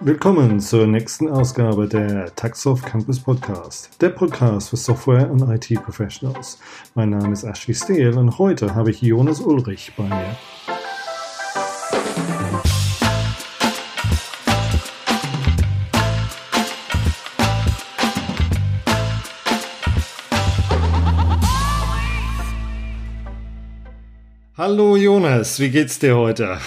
Willkommen zur nächsten Ausgabe der Taxoft Campus Podcast, der Podcast für Software und IT Professionals. Mein Name ist Ashley Steele und heute habe ich Jonas Ulrich bei mir. Hallo Jonas, wie geht's dir heute?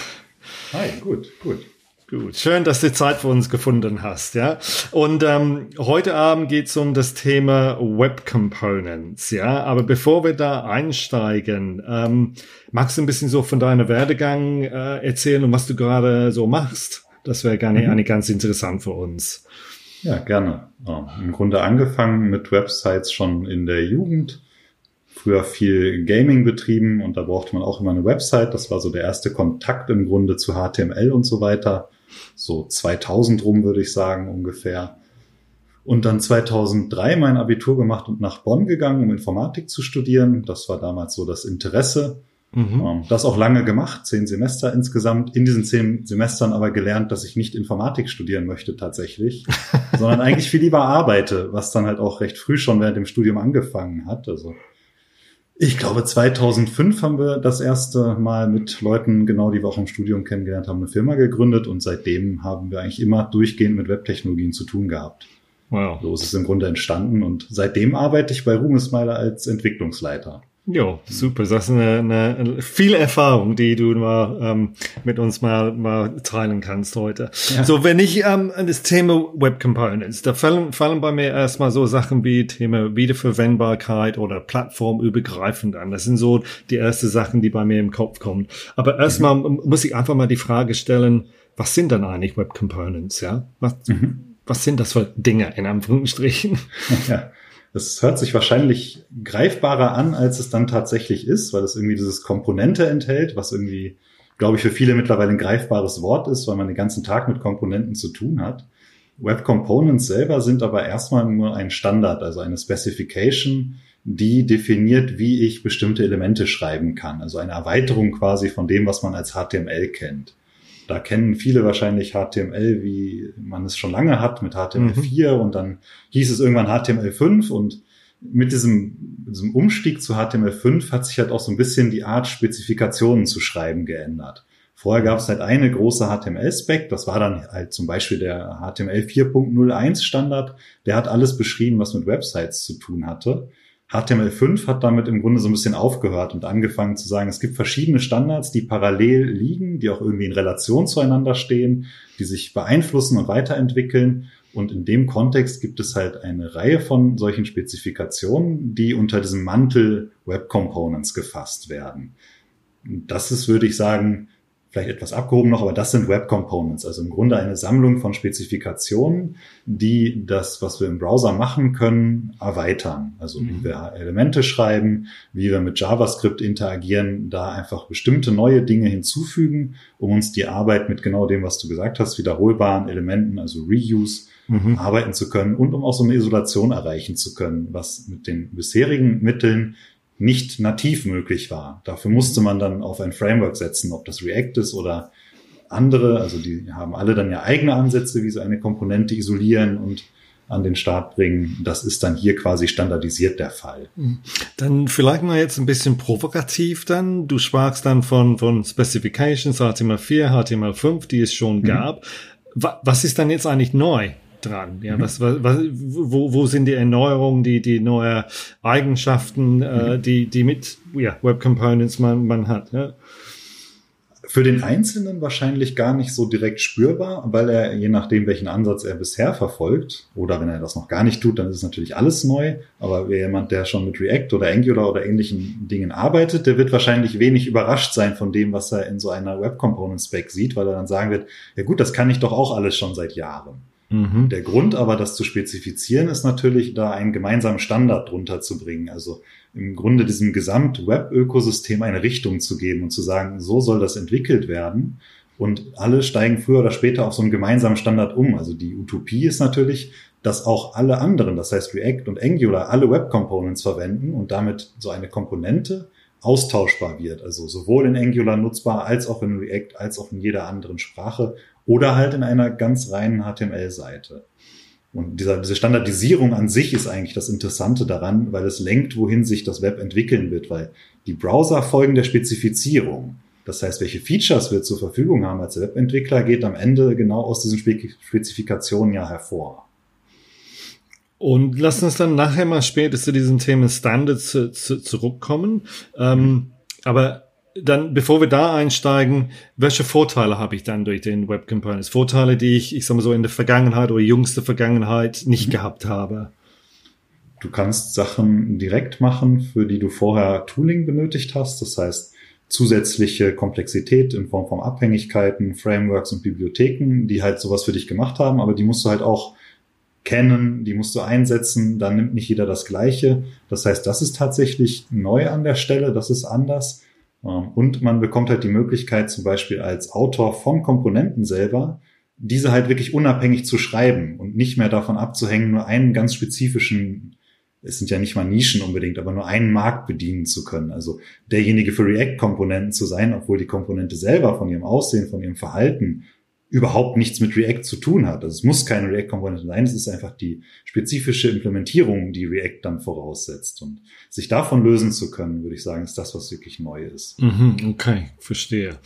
Hi, gut, gut. Gut, schön, dass du Zeit für uns gefunden hast, ja. Und ähm, heute Abend geht es um das Thema Web Components, ja. Aber bevor wir da einsteigen, ähm, magst du ein bisschen so von deiner Werdegang äh, erzählen und was du gerade so machst? Das wäre gerne mhm. ganz interessant für uns. Ja, gerne. Ja, Im Grunde angefangen mit Websites schon in der Jugend. Früher viel Gaming betrieben und da brauchte man auch immer eine Website. Das war so der erste Kontakt im Grunde zu HTML und so weiter so 2000 rum, würde ich sagen, ungefähr. Und dann 2003 mein Abitur gemacht und nach Bonn gegangen, um Informatik zu studieren. Das war damals so das Interesse. Mhm. Ähm, das auch lange gemacht, zehn Semester insgesamt. In diesen zehn Semestern aber gelernt, dass ich nicht Informatik studieren möchte tatsächlich, sondern eigentlich viel lieber arbeite, was dann halt auch recht früh schon während dem Studium angefangen hat. Also ich glaube, 2005 haben wir das erste Mal mit Leuten, genau die wir auch im Studium kennengelernt haben, eine Firma gegründet und seitdem haben wir eigentlich immer durchgehend mit Webtechnologien zu tun gehabt. Wow. So ist es im Grunde entstanden und seitdem arbeite ich bei Ruhmesmeiler als Entwicklungsleiter. Ja, super. Das ist eine, eine viel Erfahrung, die du mal ähm, mit uns mal, mal teilen kannst heute. Ja. So, wenn ich ähm, das Thema Web Components, da fallen, fallen bei mir erstmal so Sachen wie Thema Wiederverwendbarkeit oder plattformübergreifend an. Das sind so die ersten Sachen, die bei mir im Kopf kommen. Aber erstmal mhm. muss ich einfach mal die Frage stellen, was sind dann eigentlich Web Components? Ja, was, mhm. was sind das für Dinge in Anführungsstrichen? Ja. Es hört sich wahrscheinlich greifbarer an, als es dann tatsächlich ist, weil es irgendwie dieses Komponente enthält, was irgendwie, glaube ich, für viele mittlerweile ein greifbares Wort ist, weil man den ganzen Tag mit Komponenten zu tun hat. Web Components selber sind aber erstmal nur ein Standard, also eine Specification, die definiert, wie ich bestimmte Elemente schreiben kann. Also eine Erweiterung quasi von dem, was man als HTML kennt. Da kennen viele wahrscheinlich HTML, wie man es schon lange hat, mit HTML4 mhm. und dann hieß es irgendwann HTML5 und mit diesem, diesem Umstieg zu HTML5 hat sich halt auch so ein bisschen die Art, Spezifikationen zu schreiben geändert. Vorher gab es halt eine große HTML-Spec, das war dann halt zum Beispiel der HTML 4.01 Standard, der hat alles beschrieben, was mit Websites zu tun hatte. HTML5 hat damit im Grunde so ein bisschen aufgehört und angefangen zu sagen, es gibt verschiedene Standards, die parallel liegen, die auch irgendwie in Relation zueinander stehen, die sich beeinflussen und weiterentwickeln. Und in dem Kontext gibt es halt eine Reihe von solchen Spezifikationen, die unter diesem Mantel Web Components gefasst werden. Das ist, würde ich sagen, vielleicht etwas abgehoben noch, aber das sind Web Components, also im Grunde eine Sammlung von Spezifikationen, die das, was wir im Browser machen können, erweitern. Also mhm. wie wir Elemente schreiben, wie wir mit JavaScript interagieren, da einfach bestimmte neue Dinge hinzufügen, um uns die Arbeit mit genau dem, was du gesagt hast, wiederholbaren Elementen, also Reuse, mhm. arbeiten zu können und um auch so eine Isolation erreichen zu können, was mit den bisherigen Mitteln nicht nativ möglich war. Dafür musste man dann auf ein Framework setzen, ob das React ist oder andere. Also die haben alle dann ja eigene Ansätze, wie sie eine Komponente isolieren und an den Start bringen. Das ist dann hier quasi standardisiert der Fall. Mhm. Dann vielleicht mal jetzt ein bisschen provokativ dann. Du sprachst dann von, von Specifications HTML4, HTML5, die es schon mhm. gab. Was ist dann jetzt eigentlich neu? Dran? Ja, was, was, was, wo, wo sind die Erneuerungen, die, die neue Eigenschaften, äh, mhm. die, die mit ja, Web Components man, man hat? Ja? Für den Einzelnen wahrscheinlich gar nicht so direkt spürbar, weil er, je nachdem, welchen Ansatz er bisher verfolgt, oder wenn er das noch gar nicht tut, dann ist es natürlich alles neu. Aber wer jemand, der schon mit React oder Angular oder ähnlichen Dingen arbeitet, der wird wahrscheinlich wenig überrascht sein von dem, was er in so einer Web Component Spec sieht, weil er dann sagen wird, ja gut, das kann ich doch auch alles schon seit Jahren. Mhm. Der Grund aber, das zu spezifizieren, ist natürlich, da einen gemeinsamen Standard drunter zu bringen. Also im Grunde diesem Gesamt-Web-Ökosystem eine Richtung zu geben und zu sagen, so soll das entwickelt werden. Und alle steigen früher oder später auf so einen gemeinsamen Standard um. Also die Utopie ist natürlich, dass auch alle anderen, das heißt React und Angular, alle Web Components verwenden und damit so eine Komponente austauschbar wird. Also sowohl in Angular nutzbar als auch in React, als auch in jeder anderen Sprache oder halt in einer ganz reinen HTML-Seite. Und dieser, diese Standardisierung an sich ist eigentlich das Interessante daran, weil es lenkt, wohin sich das Web entwickeln wird, weil die Browser folgen der Spezifizierung. Das heißt, welche Features wir zur Verfügung haben als Webentwickler, geht am Ende genau aus diesen Spezifikationen ja hervor. Und lass uns dann nachher mal später zu diesen Themen Standards zu, zu, zurückkommen. Ähm, aber dann, bevor wir da einsteigen, welche Vorteile habe ich dann durch den Web Components? Vorteile, die ich, ich sag mal so, in der Vergangenheit oder jüngste Vergangenheit nicht mhm. gehabt habe. Du kannst Sachen direkt machen, für die du vorher Tooling benötigt hast. Das heißt, zusätzliche Komplexität in Form von Abhängigkeiten, Frameworks und Bibliotheken, die halt sowas für dich gemacht haben, aber die musst du halt auch kennen, die musst du einsetzen, dann nimmt nicht jeder das Gleiche. Das heißt, das ist tatsächlich neu an der Stelle, das ist anders. Ähm, und man bekommt halt die Möglichkeit, zum Beispiel als Autor von Komponenten selber, diese halt wirklich unabhängig zu schreiben und nicht mehr davon abzuhängen, nur einen ganz spezifischen, es sind ja nicht mal Nischen unbedingt, aber nur einen Markt bedienen zu können. Also derjenige für React-Komponenten zu sein, obwohl die Komponente selber von ihrem Aussehen, von ihrem Verhalten überhaupt nichts mit React zu tun hat. Also es muss keine React-Komponente sein, es ist einfach die spezifische Implementierung, die React dann voraussetzt. Und sich davon lösen zu können, würde ich sagen, ist das, was wirklich neu ist. Mhm, okay, verstehe.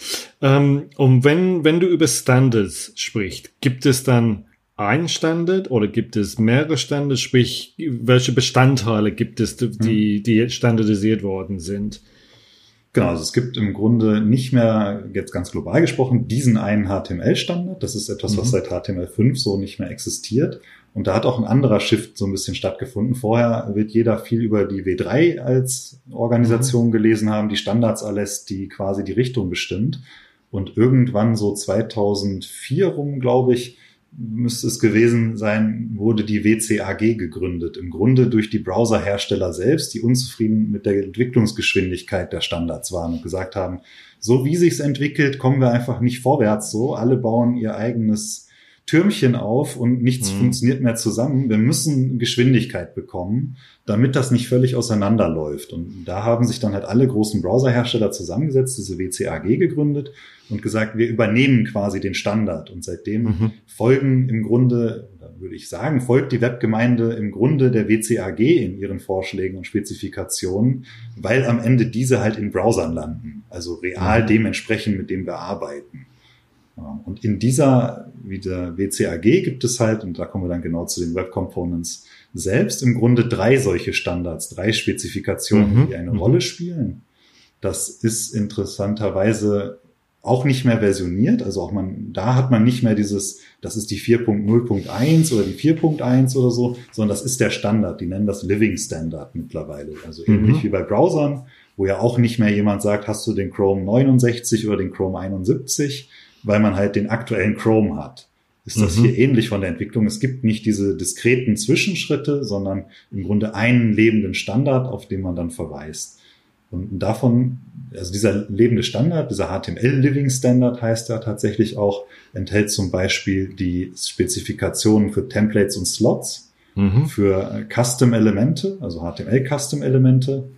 Ähm, und wenn, wenn du über Standards sprichst, gibt es dann ein Standard oder gibt es mehrere Standards? Sprich, welche Bestandteile gibt es, die, die standardisiert worden sind? Genau, also es gibt im Grunde nicht mehr, jetzt ganz global gesprochen, diesen einen HTML-Standard. Das ist etwas, mhm. was seit HTML5 so nicht mehr existiert. Und da hat auch ein anderer Shift so ein bisschen stattgefunden. Vorher wird jeder viel über die W3 als Organisation mhm. gelesen haben, die Standards alles, die quasi die Richtung bestimmt. Und irgendwann so 2004 rum, glaube ich, müsste es gewesen sein, wurde die WCAG gegründet. Im Grunde durch die Browserhersteller selbst, die unzufrieden mit der Entwicklungsgeschwindigkeit der Standards waren und gesagt haben, so wie sich's entwickelt, kommen wir einfach nicht vorwärts so. Alle bauen ihr eigenes Türmchen auf und nichts mhm. funktioniert mehr zusammen. Wir müssen Geschwindigkeit bekommen, damit das nicht völlig auseinanderläuft. Und da haben sich dann halt alle großen Browserhersteller zusammengesetzt, diese WCAG gegründet und gesagt, wir übernehmen quasi den Standard. Und seitdem mhm. folgen im Grunde, würde ich sagen, folgt die Webgemeinde im Grunde der WCAG in ihren Vorschlägen und Spezifikationen, weil am Ende diese halt in Browsern landen. Also real mhm. dementsprechend, mit dem wir arbeiten. Und in dieser, wie der WCAG gibt es halt, und da kommen wir dann genau zu den Web Components selbst, im Grunde drei solche Standards, drei Spezifikationen, mhm. die eine mhm. Rolle spielen. Das ist interessanterweise auch nicht mehr versioniert. Also auch man, da hat man nicht mehr dieses, das ist die 4.0.1 oder die 4.1 oder so, sondern das ist der Standard. Die nennen das Living Standard mittlerweile. Also mhm. ähnlich wie bei Browsern, wo ja auch nicht mehr jemand sagt, hast du den Chrome 69 oder den Chrome 71, weil man halt den aktuellen Chrome hat. Ist das mhm. hier ähnlich von der Entwicklung? Es gibt nicht diese diskreten Zwischenschritte, sondern im Grunde einen lebenden Standard, auf den man dann verweist. Und davon, also dieser lebende Standard, dieser HTML Living Standard heißt er tatsächlich auch, enthält zum Beispiel die Spezifikationen für Templates und Slots, mhm. für Custom Elemente, also HTML Custom Elemente,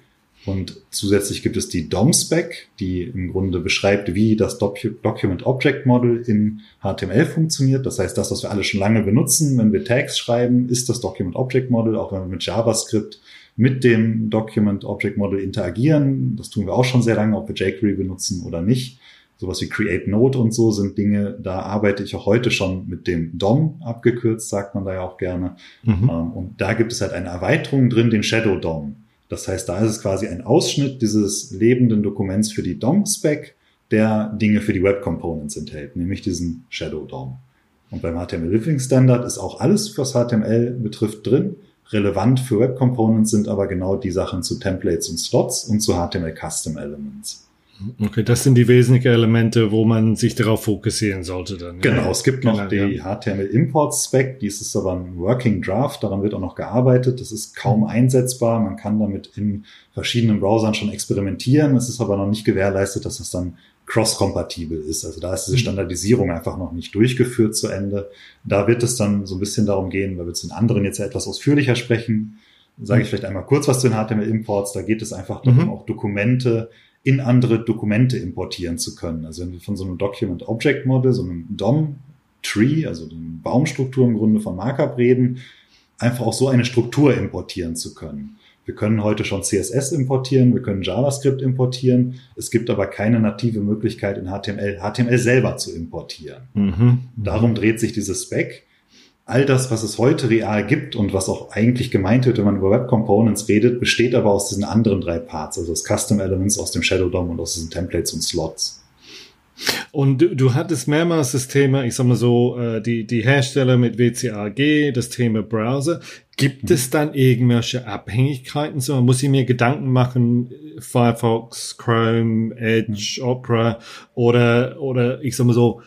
und zusätzlich gibt es die DOM-Spec, die im Grunde beschreibt, wie das Docu Document Object Model in HTML funktioniert. Das heißt, das, was wir alle schon lange benutzen, wenn wir Tags schreiben, ist das Document Object Model, auch wenn wir mit JavaScript mit dem Document Object Model interagieren. Das tun wir auch schon sehr lange, ob wir jQuery benutzen oder nicht. Sowas wie Create Node und so sind Dinge, da arbeite ich auch heute schon mit dem DOM, abgekürzt sagt man da ja auch gerne. Mhm. Ähm, und da gibt es halt eine Erweiterung drin, den Shadow DOM. Das heißt, da ist es quasi ein Ausschnitt dieses lebenden Dokuments für die DOM-Spec, der Dinge für die Web Components enthält, nämlich diesen Shadow DOM. Und beim HTML Living Standard ist auch alles, was HTML betrifft, drin. Relevant für Web Components sind aber genau die Sachen zu Templates und Slots und zu HTML Custom Elements. Okay, das sind die wesentlichen Elemente, wo man sich darauf fokussieren sollte dann. Genau, ja. es gibt noch genau, die ja. HTML Import Spec, dies ist aber ein Working Draft, daran wird auch noch gearbeitet. Das ist kaum mhm. einsetzbar, man kann damit in verschiedenen Browsern schon experimentieren. Es ist aber noch nicht gewährleistet, dass das dann cross-kompatibel ist. Also da ist diese mhm. Standardisierung einfach noch nicht durchgeführt zu Ende. Da wird es dann so ein bisschen darum gehen, weil wir zu den anderen jetzt ja etwas ausführlicher sprechen, sage ich vielleicht einmal kurz was zu den HTML-Imports. Da geht es einfach darum, mhm. auch Dokumente in andere Dokumente importieren zu können. Also wenn wir von so einem Document Object Model, so einem DOM Tree, also den Baumstruktur im Grunde von Markup reden, einfach auch so eine Struktur importieren zu können. Wir können heute schon CSS importieren, wir können JavaScript importieren. Es gibt aber keine native Möglichkeit in HTML, HTML selber zu importieren. Mhm. Darum dreht sich dieses Spec all das, was es heute real gibt und was auch eigentlich gemeint wird, wenn man über Web Components redet, besteht aber aus diesen anderen drei Parts, also aus Custom Elements, aus dem Shadow DOM und aus diesen Templates und Slots. Und du, du hattest mehrmals das Thema, ich sag mal so, äh, die, die Hersteller mit WCAG, das Thema Browser. Gibt mhm. es dann irgendwelche Abhängigkeiten? So, muss ich mir Gedanken machen, Firefox, Chrome, Edge, mhm. Opera oder, oder ich sag mal so,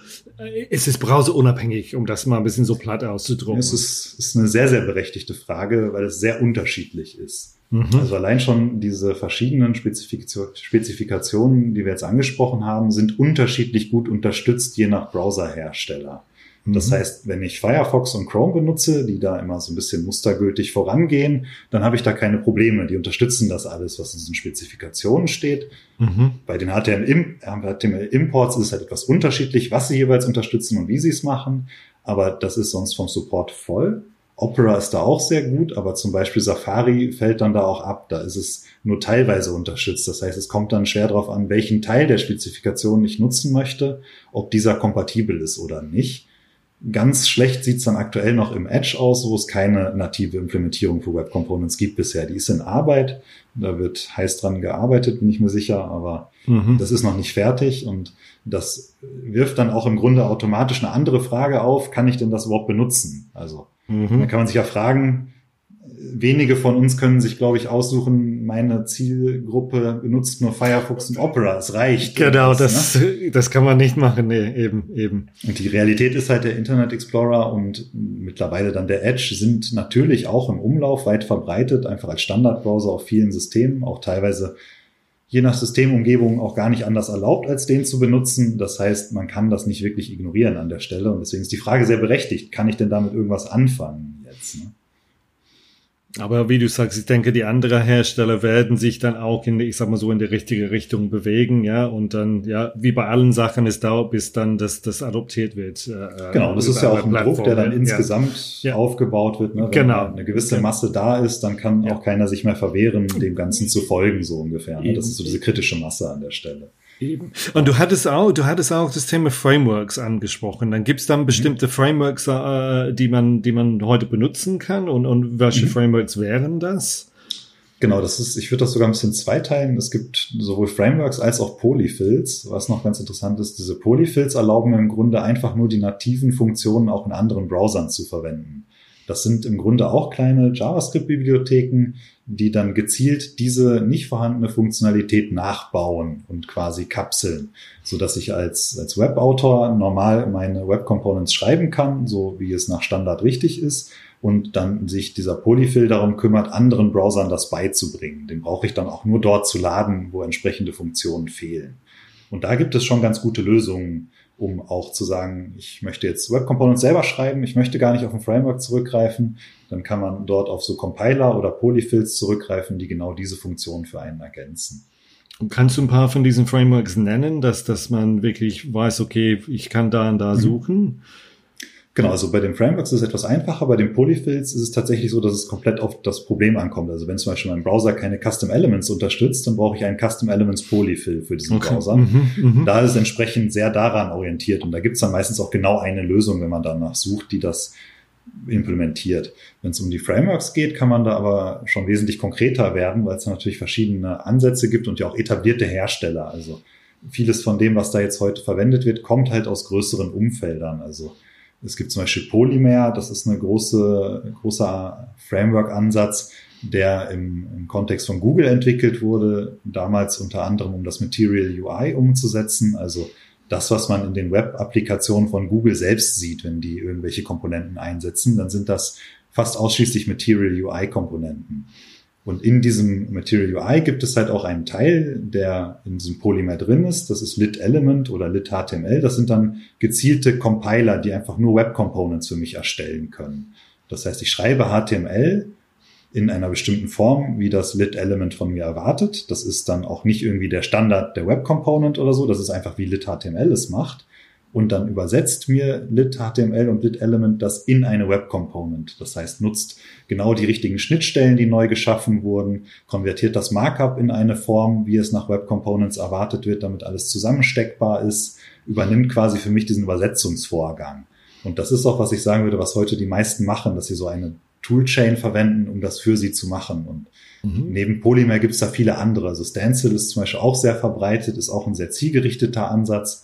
es ist browserunabhängig, um das mal ein bisschen so platt auszudrücken. Es ist, ist eine sehr, sehr berechtigte Frage, weil es sehr unterschiedlich ist. Mhm. Also allein schon diese verschiedenen Spezifikationen, die wir jetzt angesprochen haben, sind unterschiedlich gut unterstützt, je nach Browserhersteller. Das mhm. heißt, wenn ich Firefox und Chrome benutze, die da immer so ein bisschen mustergültig vorangehen, dann habe ich da keine Probleme. Die unterstützen das alles, was in diesen Spezifikationen steht. Mhm. Bei den HTML-Imports ist es halt etwas unterschiedlich, was sie jeweils unterstützen und wie sie es machen. Aber das ist sonst vom Support voll. Opera ist da auch sehr gut, aber zum Beispiel Safari fällt dann da auch ab. Da ist es nur teilweise unterstützt. Das heißt, es kommt dann schwer darauf an, welchen Teil der Spezifikation ich nutzen möchte, ob dieser kompatibel ist oder nicht. Ganz schlecht sieht's dann aktuell noch im Edge aus, wo es keine native Implementierung für Web Components gibt bisher. Die ist in Arbeit, da wird heiß dran gearbeitet, bin ich mir sicher, aber mhm. das ist noch nicht fertig und das wirft dann auch im Grunde automatisch eine andere Frage auf, kann ich denn das überhaupt benutzen? Also mhm. dann kann man sich ja fragen, wenige von uns können sich, glaube ich, aussuchen, meine Zielgruppe benutzt nur Firefox und Opera. Es reicht. Genau, das, ne? das kann man nicht machen. Nee, eben, eben. Und die Realität ist halt der Internet Explorer und mittlerweile dann der Edge sind natürlich auch im Umlauf weit verbreitet, einfach als Standardbrowser auf vielen Systemen, auch teilweise je nach Systemumgebung auch gar nicht anders erlaubt, als den zu benutzen. Das heißt, man kann das nicht wirklich ignorieren an der Stelle. Und deswegen ist die Frage sehr berechtigt. Kann ich denn damit irgendwas anfangen jetzt? Ne? Aber wie du sagst, ich denke, die anderen Hersteller werden sich dann auch in, ich sag mal so, in die richtige Richtung bewegen, ja. Und dann, ja, wie bei allen Sachen, es dauert, bis dann das, das adoptiert wird. Äh, genau, das ist ja auch ein Druck, der dann insgesamt ja. aufgebaut wird. Ne? Wenn genau. eine gewisse Masse da ist, dann kann ja. auch keiner sich mehr verwehren, dem Ganzen zu folgen, so ungefähr. Ne? Das ist so diese kritische Masse an der Stelle. Eben. Und du hattest auch, du hattest auch das Thema Frameworks angesprochen. Dann gibt's dann bestimmte mhm. Frameworks, äh, die man, die man heute benutzen kann. Und, und welche mhm. Frameworks wären das? Genau, das ist, ich würde das sogar ein bisschen zweiteilen. Es gibt sowohl Frameworks als auch Polyfills. Was noch ganz interessant ist, diese Polyfills erlauben im Grunde einfach nur die nativen Funktionen auch in anderen Browsern zu verwenden. Das sind im Grunde auch kleine JavaScript-Bibliotheken, die dann gezielt diese nicht vorhandene Funktionalität nachbauen und quasi kapseln, so dass ich als, als Webautor normal meine Web Components schreiben kann, so wie es nach Standard richtig ist und dann sich dieser Polyfill darum kümmert, anderen Browsern das beizubringen. Den brauche ich dann auch nur dort zu laden, wo entsprechende Funktionen fehlen. Und da gibt es schon ganz gute Lösungen, um auch zu sagen, ich möchte jetzt Web Components selber schreiben, ich möchte gar nicht auf ein Framework zurückgreifen, dann kann man dort auf so Compiler oder Polyfills zurückgreifen, die genau diese Funktion für einen ergänzen. Kannst du ein paar von diesen Frameworks nennen, dass, dass man wirklich weiß, okay, ich kann da und da mhm. suchen? Genau, also bei den Frameworks ist es etwas einfacher. Bei den Polyfills ist es tatsächlich so, dass es komplett auf das Problem ankommt. Also wenn zum Beispiel mein Browser keine Custom Elements unterstützt, dann brauche ich einen Custom Elements Polyfill für diesen okay. Browser. Mhm, mh. Da ist es entsprechend sehr daran orientiert. Und da gibt es dann meistens auch genau eine Lösung, wenn man danach sucht, die das implementiert. Wenn es um die Frameworks geht, kann man da aber schon wesentlich konkreter werden, weil es natürlich verschiedene Ansätze gibt und ja auch etablierte Hersteller. Also vieles von dem, was da jetzt heute verwendet wird, kommt halt aus größeren Umfeldern. Also es gibt zum Beispiel Polymer, das ist eine große, großer Framework-Ansatz, der im, im Kontext von Google entwickelt wurde, damals unter anderem, um das Material UI umzusetzen, also das, was man in den Web-Applikationen von Google selbst sieht, wenn die irgendwelche Komponenten einsetzen, dann sind das fast ausschließlich Material UI-Komponenten. Und in diesem Material UI gibt es halt auch einen Teil, der in diesem Polymer drin ist. Das ist Lit Element oder Lit HTML. Das sind dann gezielte Compiler, die einfach nur Web Components für mich erstellen können. Das heißt, ich schreibe HTML in einer bestimmten Form, wie das Lit-Element von mir erwartet. Das ist dann auch nicht irgendwie der Standard der Web-Component oder so. Das ist einfach, wie lit-HTML es macht. Und dann übersetzt mir lit-HTML und lit-Element das in eine Web-Component. Das heißt, nutzt genau die richtigen Schnittstellen, die neu geschaffen wurden, konvertiert das Markup in eine Form, wie es nach Web-Components erwartet wird, damit alles zusammensteckbar ist, übernimmt quasi für mich diesen Übersetzungsvorgang. Und das ist auch, was ich sagen würde, was heute die meisten machen, dass sie so eine Toolchain verwenden, um das für sie zu machen. Und mhm. neben Polymer gibt es da viele andere. Also Stencil ist zum Beispiel auch sehr verbreitet, ist auch ein sehr zielgerichteter Ansatz,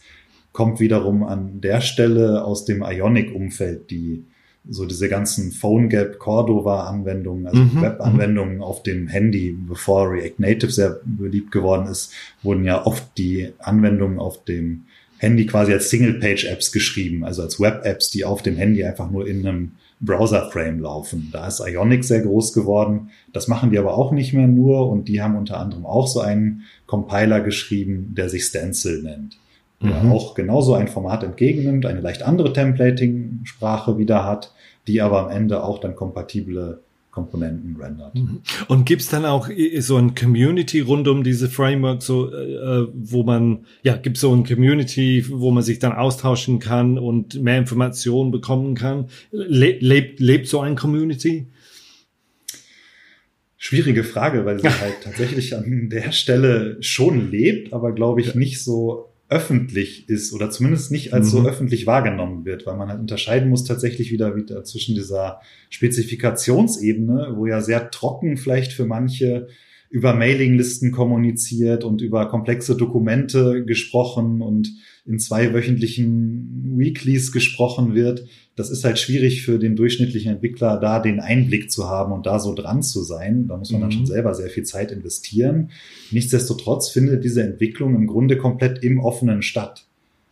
kommt wiederum an der Stelle aus dem Ionic-Umfeld, die so diese ganzen PhoneGap, Cordova-Anwendungen, also mhm. Web-Anwendungen auf dem Handy, bevor React Native sehr beliebt geworden ist, wurden ja oft die Anwendungen auf dem Handy quasi als Single-Page-Apps geschrieben, also als Web-Apps, die auf dem Handy einfach nur in einem Browser-Frame laufen. Da ist Ionic sehr groß geworden. Das machen die aber auch nicht mehr nur und die haben unter anderem auch so einen Compiler geschrieben, der sich Stencil nennt. Der mhm. auch genauso ein Format entgegennimmt, eine leicht andere Templating-Sprache wieder hat, die aber am Ende auch dann kompatible Komponenten rendert. Mhm. Und gibt's dann auch so ein Community rund um diese Framework, so äh, wo man, ja, gibt's so ein Community, wo man sich dann austauschen kann und mehr Informationen bekommen kann? Le lebt, lebt so ein Community? Schwierige Frage, weil sie halt tatsächlich an der Stelle schon lebt, aber glaube ich nicht so öffentlich ist oder zumindest nicht als mhm. so öffentlich wahrgenommen wird, weil man halt unterscheiden muss tatsächlich wieder, wieder zwischen dieser Spezifikationsebene, wo ja sehr trocken vielleicht für manche über Mailinglisten kommuniziert und über komplexe Dokumente gesprochen und in zwei wöchentlichen Weeklies gesprochen wird. Das ist halt schwierig für den durchschnittlichen Entwickler, da den Einblick zu haben und da so dran zu sein. Da muss man mhm. dann schon selber sehr viel Zeit investieren. Nichtsdestotrotz findet diese Entwicklung im Grunde komplett im offenen statt.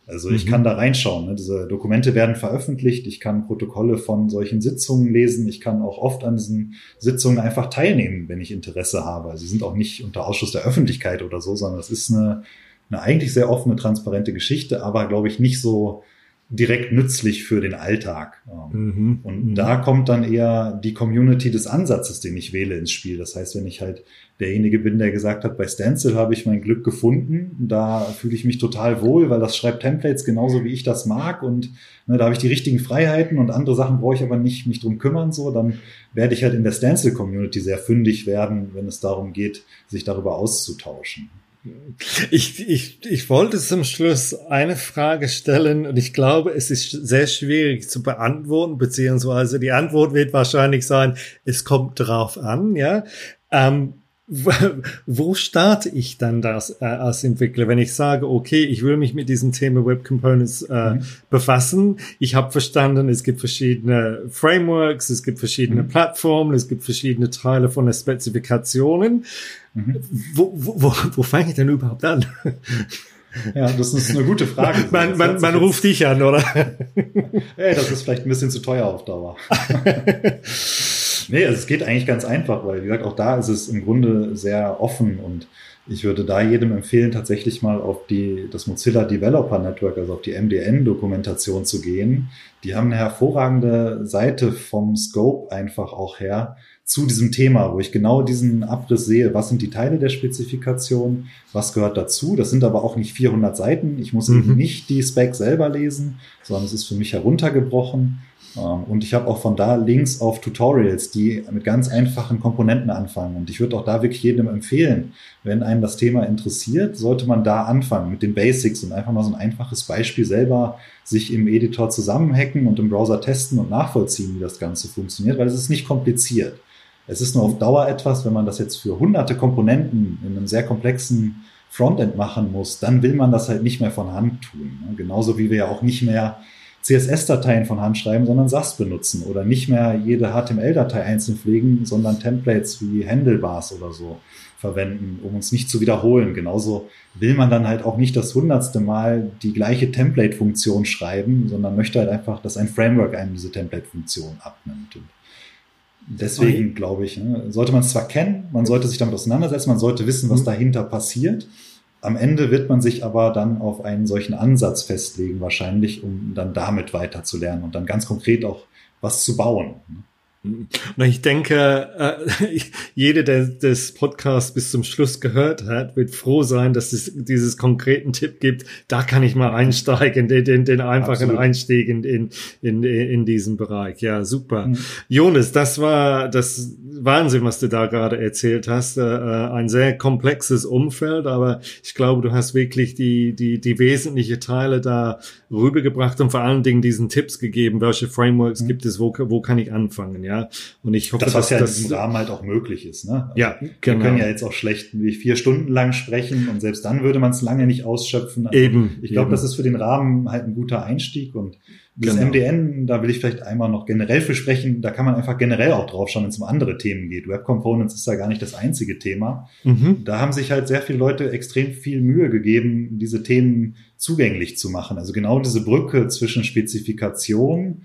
Also ich mhm. kann da reinschauen. Ne? Diese Dokumente werden veröffentlicht. Ich kann Protokolle von solchen Sitzungen lesen. Ich kann auch oft an diesen Sitzungen einfach teilnehmen, wenn ich Interesse habe. Sie sind auch nicht unter Ausschuss der Öffentlichkeit oder so, sondern es ist eine, eine eigentlich sehr offene, transparente Geschichte, aber glaube ich nicht so direkt nützlich für den Alltag. Mhm. Und mhm. da kommt dann eher die Community des Ansatzes, den ich wähle, ins Spiel. Das heißt, wenn ich halt derjenige bin, der gesagt hat, bei Stencil habe ich mein Glück gefunden, da fühle ich mich total wohl, weil das schreibt Templates genauso wie ich das mag und ne, da habe ich die richtigen Freiheiten und andere Sachen brauche ich aber nicht mich drum kümmern, so, dann werde ich halt in der Stencil Community sehr fündig werden, wenn es darum geht, sich darüber auszutauschen. Ich, ich, ich wollte zum Schluss eine Frage stellen und ich glaube, es ist sehr schwierig zu beantworten, beziehungsweise die Antwort wird wahrscheinlich sein, es kommt drauf an, ja. Ähm, wo starte ich dann das äh, als Entwickler, wenn ich sage, okay, ich will mich mit diesem Thema Web Components äh, mhm. befassen. Ich habe verstanden, es gibt verschiedene Frameworks, es gibt verschiedene mhm. Plattformen, es gibt verschiedene Teile von den Spezifikationen. Mhm. Wo, wo, wo, wo fange ich denn überhaupt an? Ja, das ist eine gute Frage. man man, man ruft dich an, oder? Ey, das ist vielleicht ein bisschen zu teuer auf Dauer. Nee, also es geht eigentlich ganz einfach, weil wie gesagt, auch da ist es im Grunde sehr offen und ich würde da jedem empfehlen, tatsächlich mal auf die, das Mozilla Developer Network, also auf die MDN-Dokumentation zu gehen. Die haben eine hervorragende Seite vom Scope einfach auch her zu diesem Thema, wo ich genau diesen Abriss sehe. Was sind die Teile der Spezifikation? Was gehört dazu? Das sind aber auch nicht 400 Seiten. Ich muss mhm. nicht die Spec selber lesen, sondern es ist für mich heruntergebrochen. Ähm, und ich habe auch von da Links auf Tutorials, die mit ganz einfachen Komponenten anfangen. Und ich würde auch da wirklich jedem empfehlen, wenn einen das Thema interessiert, sollte man da anfangen mit den Basics und einfach mal so ein einfaches Beispiel selber sich im Editor zusammenhacken und im Browser testen und nachvollziehen, wie das Ganze funktioniert, weil es ist nicht kompliziert. Es ist nur auf Dauer etwas, wenn man das jetzt für hunderte Komponenten in einem sehr komplexen Frontend machen muss, dann will man das halt nicht mehr von Hand tun. Genauso wie wir ja auch nicht mehr CSS-Dateien von Hand schreiben, sondern SAS benutzen oder nicht mehr jede HTML-Datei einzeln pflegen, sondern Templates wie Handlebars oder so verwenden, um uns nicht zu wiederholen. Genauso will man dann halt auch nicht das hundertste Mal die gleiche Template-Funktion schreiben, sondern möchte halt einfach, dass ein Framework einem diese Template-Funktion abnimmt. Und deswegen glaube ich, ne, sollte man es zwar kennen, man sollte sich damit auseinandersetzen, man sollte wissen, was mhm. dahinter passiert, am Ende wird man sich aber dann auf einen solchen Ansatz festlegen, wahrscheinlich, um dann damit weiterzulernen und dann ganz konkret auch was zu bauen. Ich denke, äh, jeder, der das Podcast bis zum Schluss gehört hat, wird froh sein, dass es dieses konkreten Tipp gibt. Da kann ich mal einsteigen, den, den, den einfachen Absolut. Einstieg in, in, in, in diesen Bereich. Ja, super. Mhm. Jonas, das war das Wahnsinn, was du da gerade erzählt hast. Äh, äh, ein sehr komplexes Umfeld, aber ich glaube, du hast wirklich die, die, die wesentlichen Teile da rübergebracht und vor allen Dingen diesen Tipps gegeben, welche Frameworks mhm. gibt es, wo, wo kann ich anfangen, ja. Und ich hoffe, das, was dass ja das in diesem Rahmen halt auch möglich ist, ne? Also ja, genau. Wir können ja jetzt auch schlecht wie vier Stunden lang sprechen und selbst dann würde man es lange nicht ausschöpfen. Also eben. Ich glaube, das ist für den Rahmen halt ein guter Einstieg und das genau. MDN, da will ich vielleicht einmal noch generell für sprechen, da kann man einfach generell auch drauf schauen, wenn es um andere Themen geht. Web Components ist ja gar nicht das einzige Thema. Mhm. Da haben sich halt sehr viele Leute extrem viel Mühe gegeben, diese Themen zugänglich zu machen. Also genau diese Brücke zwischen Spezifikation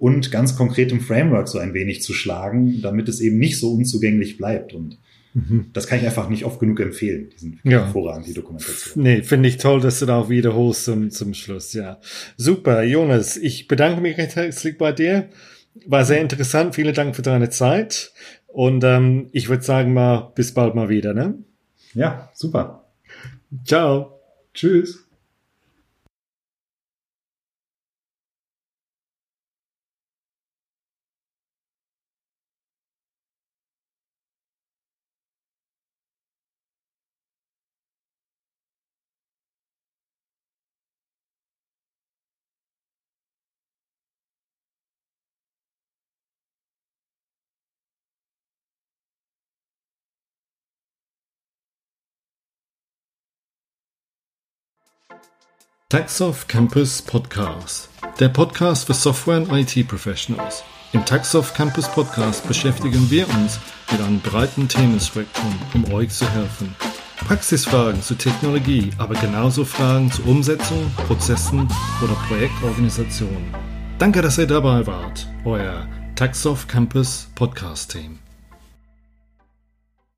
und ganz konkretem Framework so ein wenig zu schlagen, damit es eben nicht so unzugänglich bleibt. Und Mhm. Das kann ich einfach nicht oft genug empfehlen, diesen ja. hervorragend, die Dokumentation. Nee, finde ich toll, dass du da auch wiederholst zum, zum Schluss, ja. Super, Jonas, ich bedanke mich recht herzlich bei dir. War sehr interessant, vielen Dank für deine Zeit. Und ähm, ich würde sagen mal, bis bald mal wieder, ne? Ja, super. Ciao. Tschüss. Taxoff Campus Podcast, der Podcast für Software- und IT-Professionals. Im Taxoff Campus Podcast beschäftigen wir uns mit einem breiten Themenspektrum, um euch zu helfen. Praxisfragen zur Technologie, aber genauso Fragen zur Umsetzung, Prozessen oder Projektorganisation. Danke, dass ihr dabei wart. Euer Taxoff Campus Podcast Team.